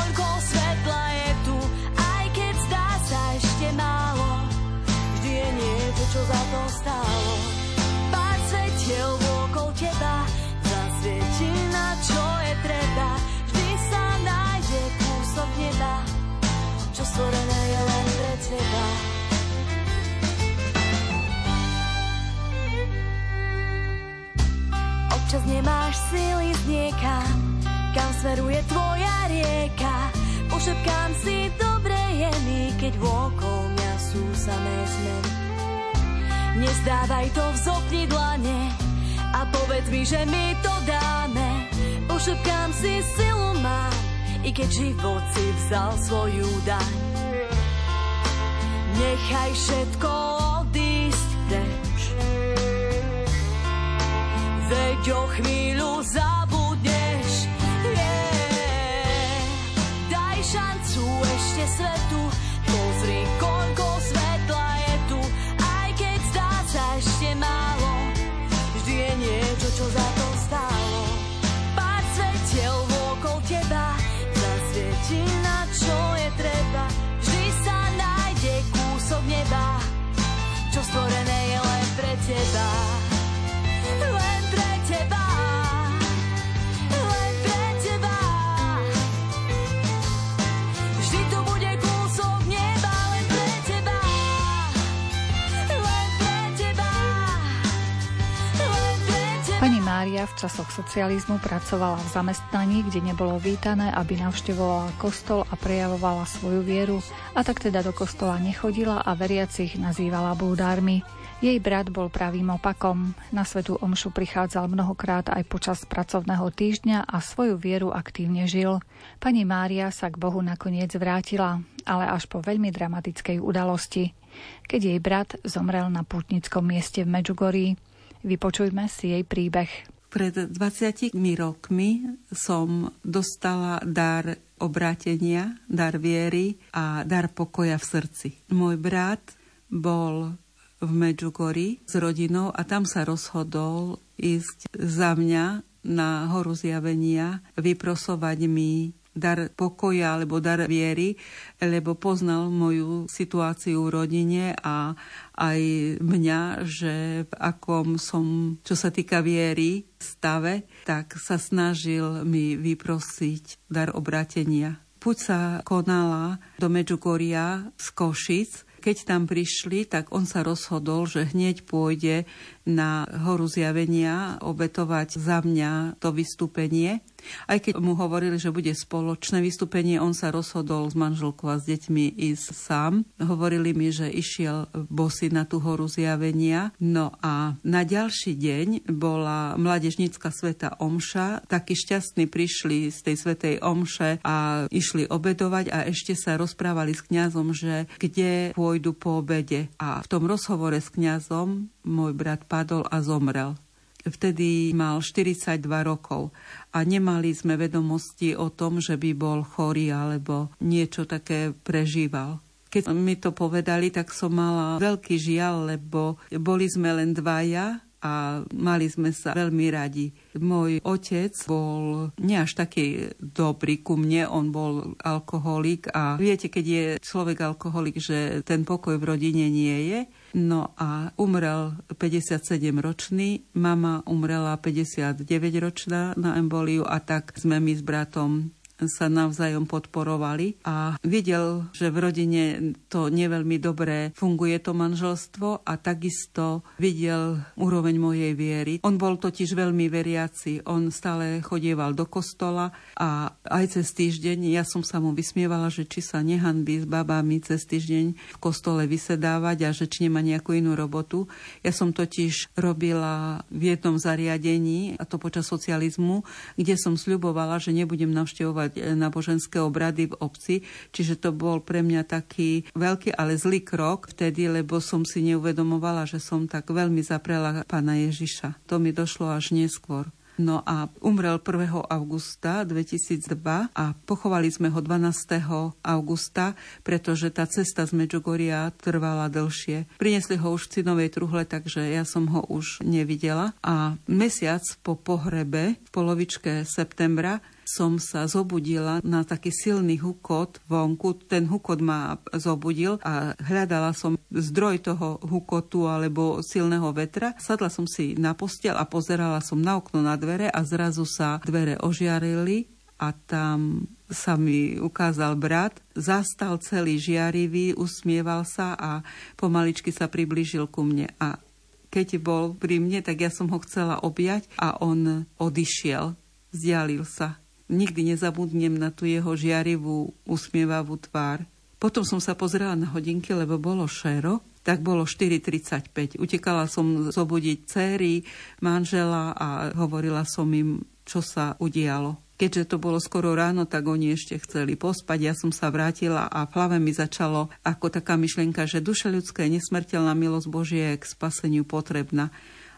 Nemáš síly z kam smeruje tvoja rieka. Pošepkám si dobre je mi, keď vôkol mňa sú samé zmeny. Nezdávaj to, vzopni dlane a povedz mi, že mi to dáme. Pošepkám si silu mám, i keď život si vzal svoju daň. Nechaj všetko o chvíľu zabudneš, yeah. Daj šancu ešte svetu, Mária v časoch socializmu pracovala v zamestnaní, kde nebolo vítané, aby navštevovala kostol a prejavovala svoju vieru, a tak teda do kostola nechodila a veriacich nazývala blúdármi. Jej brat bol pravým opakom. Na svetú omšu prichádzal mnohokrát aj počas pracovného týždňa a svoju vieru aktívne žil. Pani Mária sa k Bohu nakoniec vrátila, ale až po veľmi dramatickej udalosti, keď jej brat zomrel na pútnickom mieste v Medžugorí. Vypočujme si jej príbeh. Pred 20 rokmi som dostala dar obrátenia, dar viery a dar pokoja v srdci. Môj brat bol v Medžugori s rodinou a tam sa rozhodol ísť za mňa na horu zjavenia, vyprosovať mi dar pokoja alebo dar viery, lebo poznal moju situáciu v rodine a aj mňa, že v akom som, čo sa týka viery, stave, tak sa snažil mi vyprosiť dar obrátenia. Puť sa konala do Medžugoria z Košic, keď tam prišli, tak on sa rozhodol, že hneď pôjde na horu zjavenia obetovať za mňa to vystúpenie. Aj keď mu hovorili, že bude spoločné vystúpenie, on sa rozhodol s manželkou a s deťmi ísť sám. Hovorili mi, že išiel bosy na tú horu zjavenia. No a na ďalší deň bola mladežnícka sveta Omša. Takí šťastní prišli z tej svetej Omše a išli obedovať a ešte sa rozprávali s kňazom, že kde pôjdu po obede. A v tom rozhovore s kňazom môj brat padol a zomrel. Vtedy mal 42 rokov a nemali sme vedomosti o tom, že by bol chorý alebo niečo také prežíval. Keď mi to povedali, tak som mala veľký žial, lebo boli sme len dvaja a mali sme sa veľmi radi. Môj otec bol nie až taký dobrý ku mne, on bol alkoholik a viete, keď je človek alkoholik, že ten pokoj v rodine nie je. No a umrel 57-ročný, mama umrela 59-ročná na emboliu a tak sme my s bratom sa navzájom podporovali a videl, že v rodine to neveľmi dobre funguje to manželstvo a takisto videl úroveň mojej viery. On bol totiž veľmi veriaci, on stále chodieval do kostola a aj cez týždeň ja som sa mu vysmievala, že či sa nehanbí s babami cez týždeň v kostole vysedávať a že či nemá nejakú inú robotu. Ja som totiž robila v jednom zariadení, a to počas socializmu, kde som sľubovala, že nebudem navštevovať e, náboženské obrady v obci, čiže to bol pre mňa taký veľký, ale zlý krok vtedy, lebo som si neuvedomovala, že som tak veľmi zaprela pána Ježiša. To mi došlo až neskôr. No a umrel 1. augusta 2002 a pochovali sme ho 12. augusta, pretože tá cesta z Medžugoria trvala dlhšie. Prinesli ho už v cinovej truhle, takže ja som ho už nevidela. A mesiac po pohrebe, v polovičke septembra, som sa zobudila na taký silný hukot vonku. Ten hukot ma zobudil a hľadala som zdroj toho hukotu alebo silného vetra. Sadla som si na postel a pozerala som na okno na dvere a zrazu sa dvere ožiarili a tam sa mi ukázal brat, zastal celý žiarivý, usmieval sa a pomaličky sa priblížil ku mne. A keď bol pri mne, tak ja som ho chcela objať a on odišiel, vzdialil sa. Nikdy nezabudnem na tú jeho žiarivú, usmievavú tvár. Potom som sa pozrela na hodinky, lebo bolo šero, tak bolo 4.35. Utekala som zobudiť céry, manžela a hovorila som im, čo sa udialo. Keďže to bolo skoro ráno, tak oni ešte chceli pospať. Ja som sa vrátila a v hlave mi začalo ako taká myšlienka, že duša ľudská je nesmrteľná milosť Božie je k spaseniu potrebná.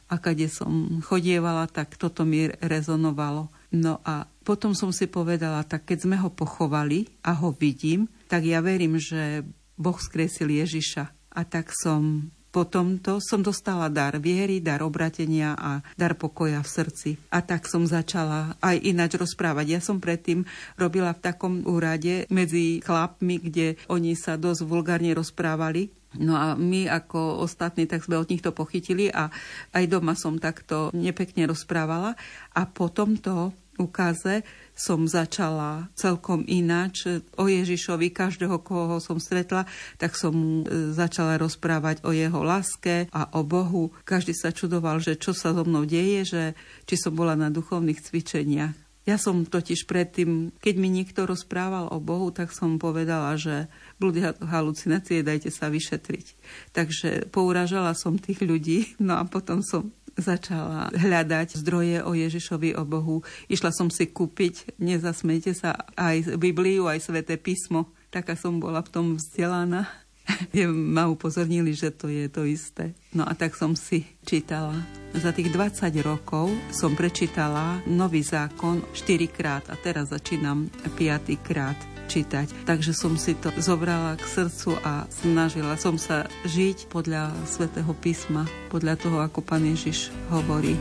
A kade som chodievala, tak toto mi rezonovalo. No a potom som si povedala, tak keď sme ho pochovali a ho vidím, tak ja verím, že Boh skresil Ježiša. A tak som potom to som dostala dar viery, dar obratenia a dar pokoja v srdci. A tak som začala aj ináč rozprávať. Ja som predtým robila v takom úrade medzi chlapmi, kde oni sa dosť vulgárne rozprávali. No a my ako ostatní, tak sme od nich to pochytili a aj doma som takto nepekne rozprávala. A potom to ukáze som začala celkom ináč o Ježišovi. Každého, koho som stretla, tak som mu e, začala rozprávať o jeho láske a o Bohu. Každý sa čudoval, že čo sa so mnou deje, že či som bola na duchovných cvičeniach. Ja som totiž predtým, keď mi niekto rozprával o Bohu, tak som povedala, že blúdy halucinácie dajte sa vyšetriť. Takže pouražala som tých ľudí, no a potom som začala hľadať zdroje o Ježišovi, o Bohu. Išla som si kúpiť, nezasmejte sa, aj Bibliu, aj Sveté písmo. Taká som bola v tom vzdelaná. ma upozornili, že to je to isté. No a tak som si čítala. Za tých 20 rokov som prečítala nový zákon 4 krát a teraz začínam 5 krát čítať. Takže som si to zobrala k srdcu a snažila som sa žiť podľa svätého písma, podľa toho, ako pán Ježiš hovorí.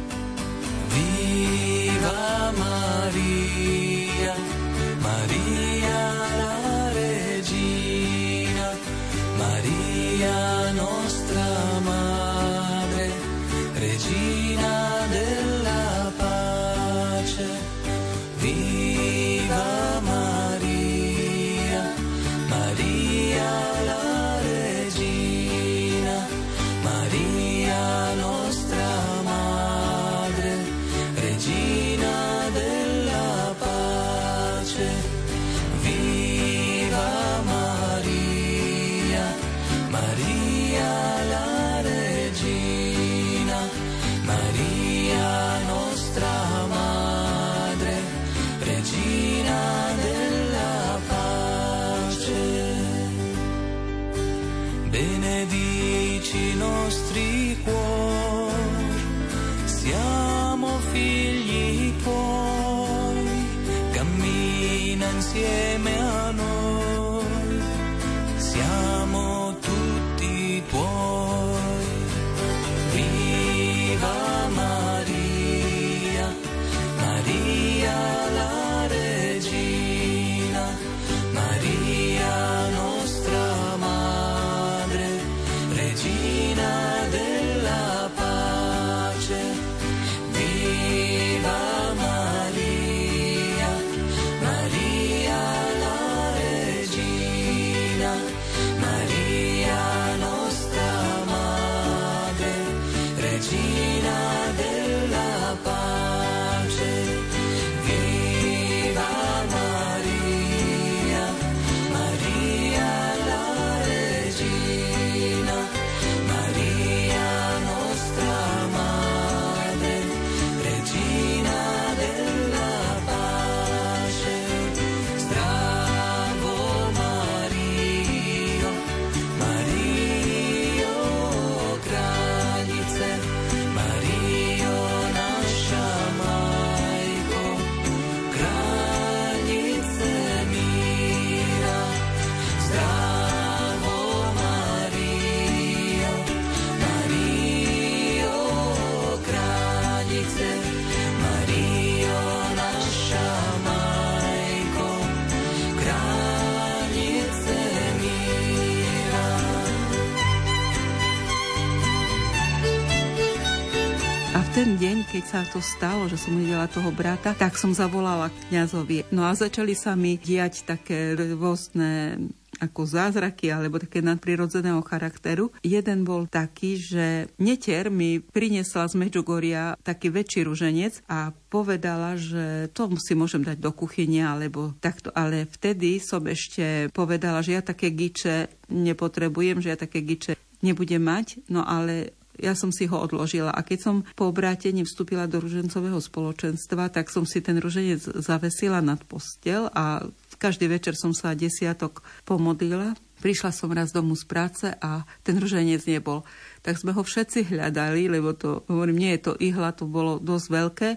Viva Maria, Maria la regina, Maria nostra ten deň, keď sa to stalo, že som videla toho brata, tak som zavolala kňazovi. No a začali sa mi diať také rôzne ako zázraky alebo také nadprirodzeného charakteru. Jeden bol taký, že netier mi priniesla z Medžugoria taký väčší ruženec a povedala, že to si môžem dať do kuchyne alebo takto. Ale vtedy som ešte povedala, že ja také giče nepotrebujem, že ja také giče nebudem mať, no ale ja som si ho odložila. A keď som po obrátení vstúpila do ružencového spoločenstva, tak som si ten ruženec zavesila nad postel a každý večer som sa desiatok pomodlila. Prišla som raz domu z práce a ten ruženec nebol. Tak sme ho všetci hľadali, lebo to, hovorím, nie je to ihla, to bolo dosť veľké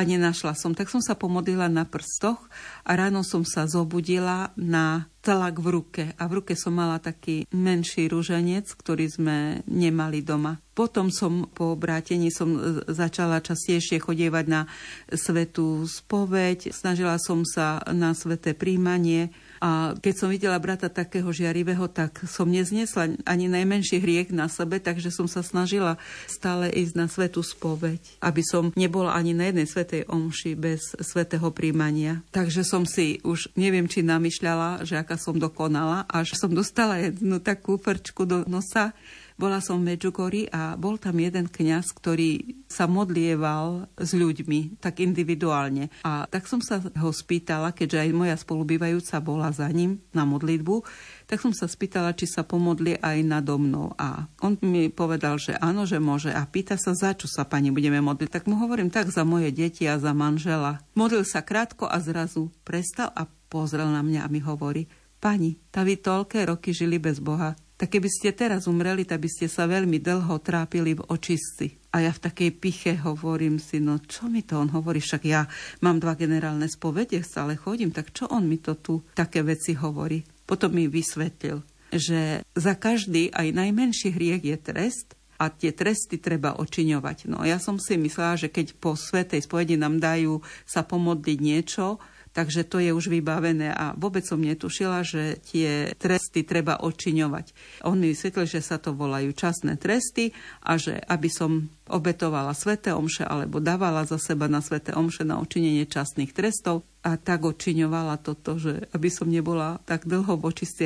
a nenašla som. Tak som sa pomodlila na prstoch a ráno som sa zobudila na tlak v ruke. A v ruke som mala taký menší ruženec, ktorý sme nemali doma. Potom som po obrátení som začala častejšie chodievať na svetú spoveď. Snažila som sa na sveté príjmanie a keď som videla brata takého žiarivého, tak som neznesla ani najmenší hriech na sebe, takže som sa snažila stále ísť na svetú spoveď, aby som nebola ani na jednej svetej omši bez svetého príjmania. Takže som si už neviem, či namýšľala, že aká som dokonala, až som dostala jednu takú frčku do nosa, bola som v Medžugori a bol tam jeden kňaz, ktorý sa modlieval s ľuďmi, tak individuálne. A tak som sa ho spýtala, keďže aj moja spolubývajúca bola za ním na modlitbu, tak som sa spýtala, či sa pomodlie aj nado mnou. A on mi povedal, že áno, že môže. A pýta sa, za čo sa pani budeme modliť. Tak mu hovorím, tak za moje deti a za manžela. Modlil sa krátko a zrazu prestal a pozrel na mňa a mi hovorí, pani, tá vy toľké roky žili bez Boha, tak keby ste teraz umreli, tak by ste sa veľmi dlho trápili v očistci. A ja v takej piche hovorím si, no čo mi to on hovorí, však ja mám dva generálne spovede, stále chodím, tak čo on mi to tu také veci hovorí. Potom mi vysvetlil, že za každý aj najmenší hriech je trest a tie tresty treba očiňovať. No ja som si myslela, že keď po svetej spovedi nám dajú sa pomodliť niečo, takže to je už vybavené a vôbec som netušila, že tie tresty treba odčiňovať. On mi vysvetlil, že sa to volajú časné tresty a že aby som obetovala sveté omše alebo dávala za seba na sveté omše na očinenie časných trestov a tak odčiňovala toto, že aby som nebola tak dlho v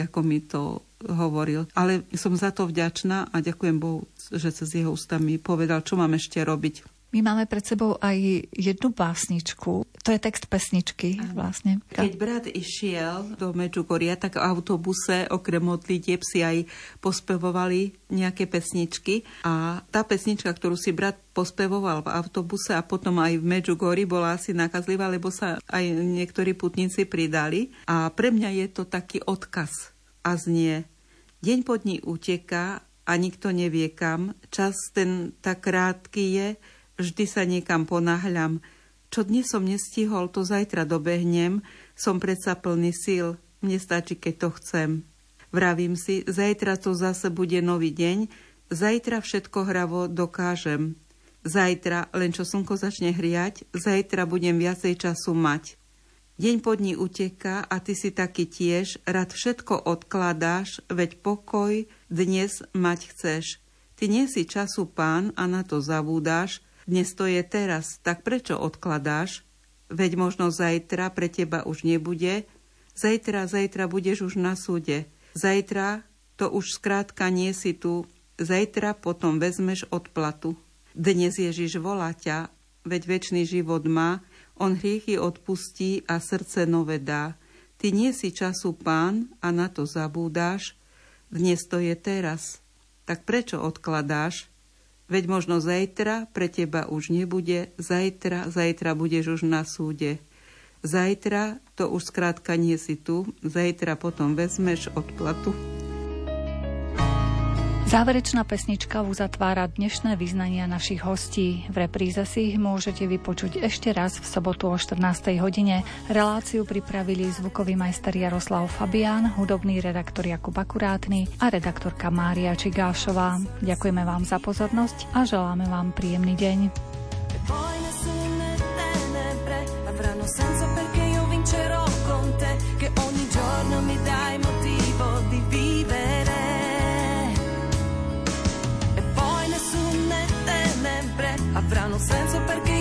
ako mi to hovoril. Ale som za to vďačná a ďakujem Bohu, že cez jeho ústa mi povedal, čo mám ešte robiť. My máme pred sebou aj jednu básničku. To je text pesničky vlastne. Keď brat išiel do Medžugoria, tak v autobuse okrem modlitieb si aj pospevovali nejaké pesničky. A tá pesnička, ktorú si brat pospevoval v autobuse a potom aj v Medžugori bola asi nakazlivá, lebo sa aj niektorí putníci pridali. A pre mňa je to taký odkaz a znie Deň po dní uteká a nikto nevie kam, čas ten tak krátky je, Vždy sa niekam ponáhľam. Čo dnes som nestihol, to zajtra dobehnem. Som predsa plný síl. Mne stačí, keď to chcem. Vravím si, zajtra to zase bude nový deň. Zajtra všetko hravo dokážem. Zajtra, len čo slnko začne hriať, zajtra budem viacej času mať. Deň pod ní uteká a ty si taký tiež, rád všetko odkladáš, veď pokoj dnes mať chceš. Ty nie si času pán a na to zavúdáš, dnes to je teraz, tak prečo odkladáš? Veď možno zajtra pre teba už nebude. Zajtra, zajtra budeš už na súde. Zajtra to už skrátka nie si tu. Zajtra potom vezmeš odplatu. Dnes Ježiš volá ťa, veď väčší život má, on hriechy odpustí a srdce nové dá. Ty nie si času pán a na to zabúdáš. Dnes to je teraz. Tak prečo odkladáš? Veď možno zajtra pre teba už nebude, zajtra, zajtra budeš už na súde. Zajtra to už skrátka nie si tu, zajtra potom vezmeš odplatu. Záverečná pesnička uzatvára dnešné vyznania našich hostí. V repríze si ich môžete vypočuť ešte raz v sobotu o 14. hodine. Reláciu pripravili zvukový majster Jaroslav Fabián, hudobný redaktor Jakub Akurátny a redaktorka Mária Čigášová. Ďakujeme vám za pozornosť a želáme vám príjemný deň. che ogni giorno mi dai senso perché